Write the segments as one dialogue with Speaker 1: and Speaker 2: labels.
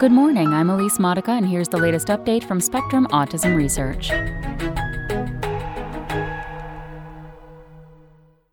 Speaker 1: Good morning, I'm Elise Modica, and here's the latest update from Spectrum Autism Research.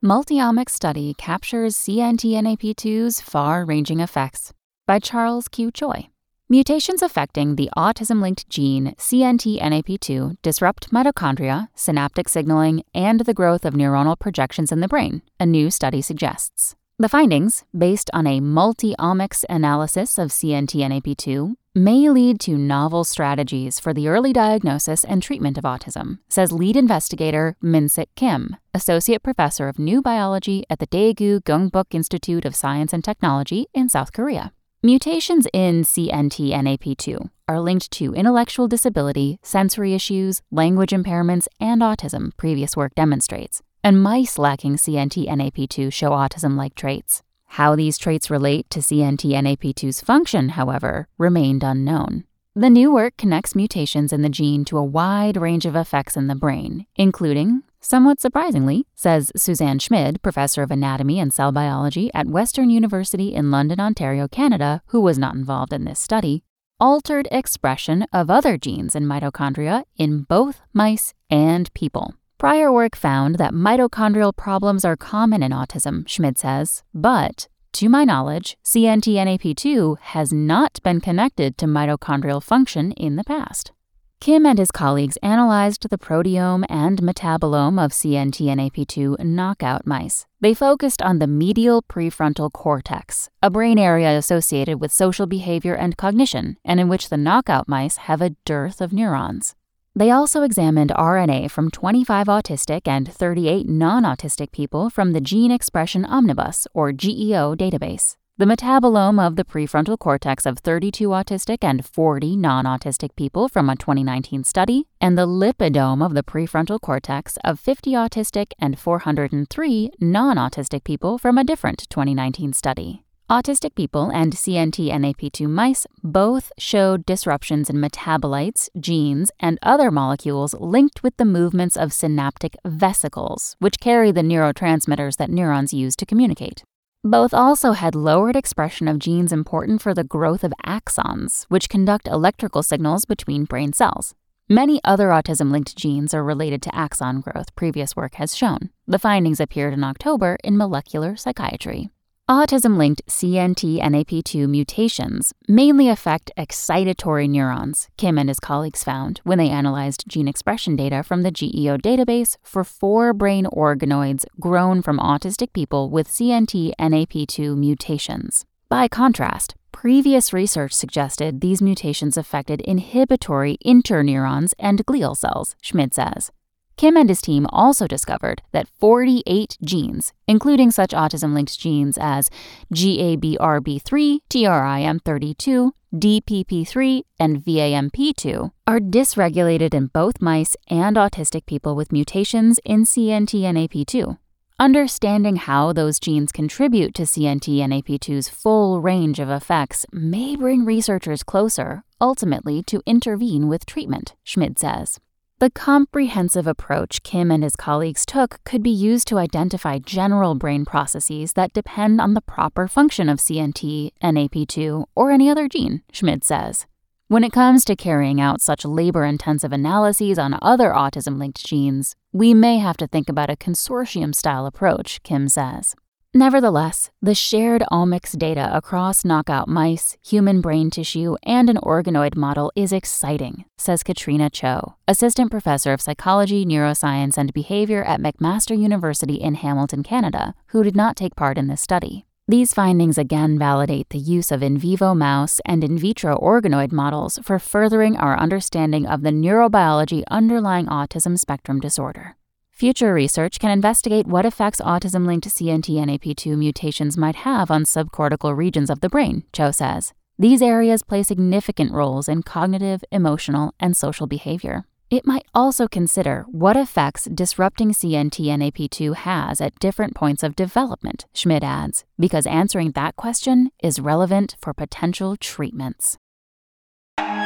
Speaker 1: Multiomic study captures CNTNAP2's far ranging effects by Charles Q. Choi. Mutations affecting the autism linked gene CNTNAP2 disrupt mitochondria, synaptic signaling, and the growth of neuronal projections in the brain, a new study suggests. The findings, based on a multi-omics analysis of CNTNAP2, may lead to novel strategies for the early diagnosis and treatment of autism, says lead investigator Minsik Kim, associate professor of new biology at the Daegu Gyeongbuk Institute of Science and Technology in South Korea. Mutations in CNTNAP2 are linked to intellectual disability, sensory issues, language impairments, and autism, previous work demonstrates and mice lacking CNTNAP2 show autism like traits. How these traits relate to CNTNAP2's function, however, remained unknown. The new work connects mutations in the gene to a wide range of effects in the brain, including, somewhat surprisingly, says Suzanne Schmid, professor of anatomy and cell biology at Western University in London, Ontario, Canada, who was not involved in this study, altered expression of other genes in mitochondria in both mice and people. Prior work found that mitochondrial problems are common in autism, Schmid says, but to my knowledge, CNTNAP2 has not been connected to mitochondrial function in the past. Kim and his colleagues analyzed the proteome and metabolome of CNTNAP2 knockout mice. They focused on the medial prefrontal cortex, a brain area associated with social behavior and cognition, and in which the knockout mice have a dearth of neurons. They also examined RNA from 25 autistic and 38 non autistic people from the Gene Expression Omnibus, or GEO, database, the metabolome of the prefrontal cortex of 32 autistic and 40 non autistic people from a 2019 study, and the lipidome of the prefrontal cortex of 50 autistic and 403 non autistic people from a different 2019 study. Autistic people and CNTNAP2 mice both showed disruptions in metabolites, genes, and other molecules linked with the movements of synaptic vesicles, which carry the neurotransmitters that neurons use to communicate. Both also had lowered expression of genes important for the growth of axons, which conduct electrical signals between brain cells. Many other autism linked genes are related to axon growth, previous work has shown. The findings appeared in October in Molecular Psychiatry. Autism linked CNTNAP2 mutations mainly affect excitatory neurons, Kim and his colleagues found when they analyzed gene expression data from the GEO database for four brain organoids grown from autistic people with CNTNAP2 mutations. By contrast, previous research suggested these mutations affected inhibitory interneurons and glial cells, Schmid says. Kim and his team also discovered that 48 genes, including such autism linked genes as GABRB3, TRIM32, DPP3, and VAMP2, are dysregulated in both mice and autistic people with mutations in CNTNAP2. Understanding how those genes contribute to CNTNAP2's full range of effects may bring researchers closer, ultimately, to intervene with treatment, Schmid says. The comprehensive approach Kim and his colleagues took could be used to identify general brain processes that depend on the proper function of CNT, NAP2, or any other gene, Schmid says. When it comes to carrying out such labor intensive analyses on other autism linked genes, we may have to think about a consortium style approach, Kim says. Nevertheless, the shared omics data across knockout mice, human brain tissue, and an organoid model is exciting, says Katrina Cho, assistant professor of psychology, neuroscience, and behavior at McMaster University in Hamilton, Canada, who did not take part in this study. These findings again validate the use of in vivo mouse and in vitro organoid models for furthering our understanding of the neurobiology underlying autism spectrum disorder. Future research can investigate what effects autism linked CNTNAP2 mutations might have on subcortical regions of the brain, Cho says. These areas play significant roles in cognitive, emotional, and social behavior. It might also consider what effects disrupting CNTNAP2 has at different points of development, Schmid adds, because answering that question is relevant for potential treatments.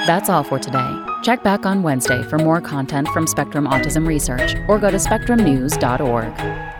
Speaker 1: That's all for today. Check back on Wednesday for more content from Spectrum Autism Research or go to spectrumnews.org.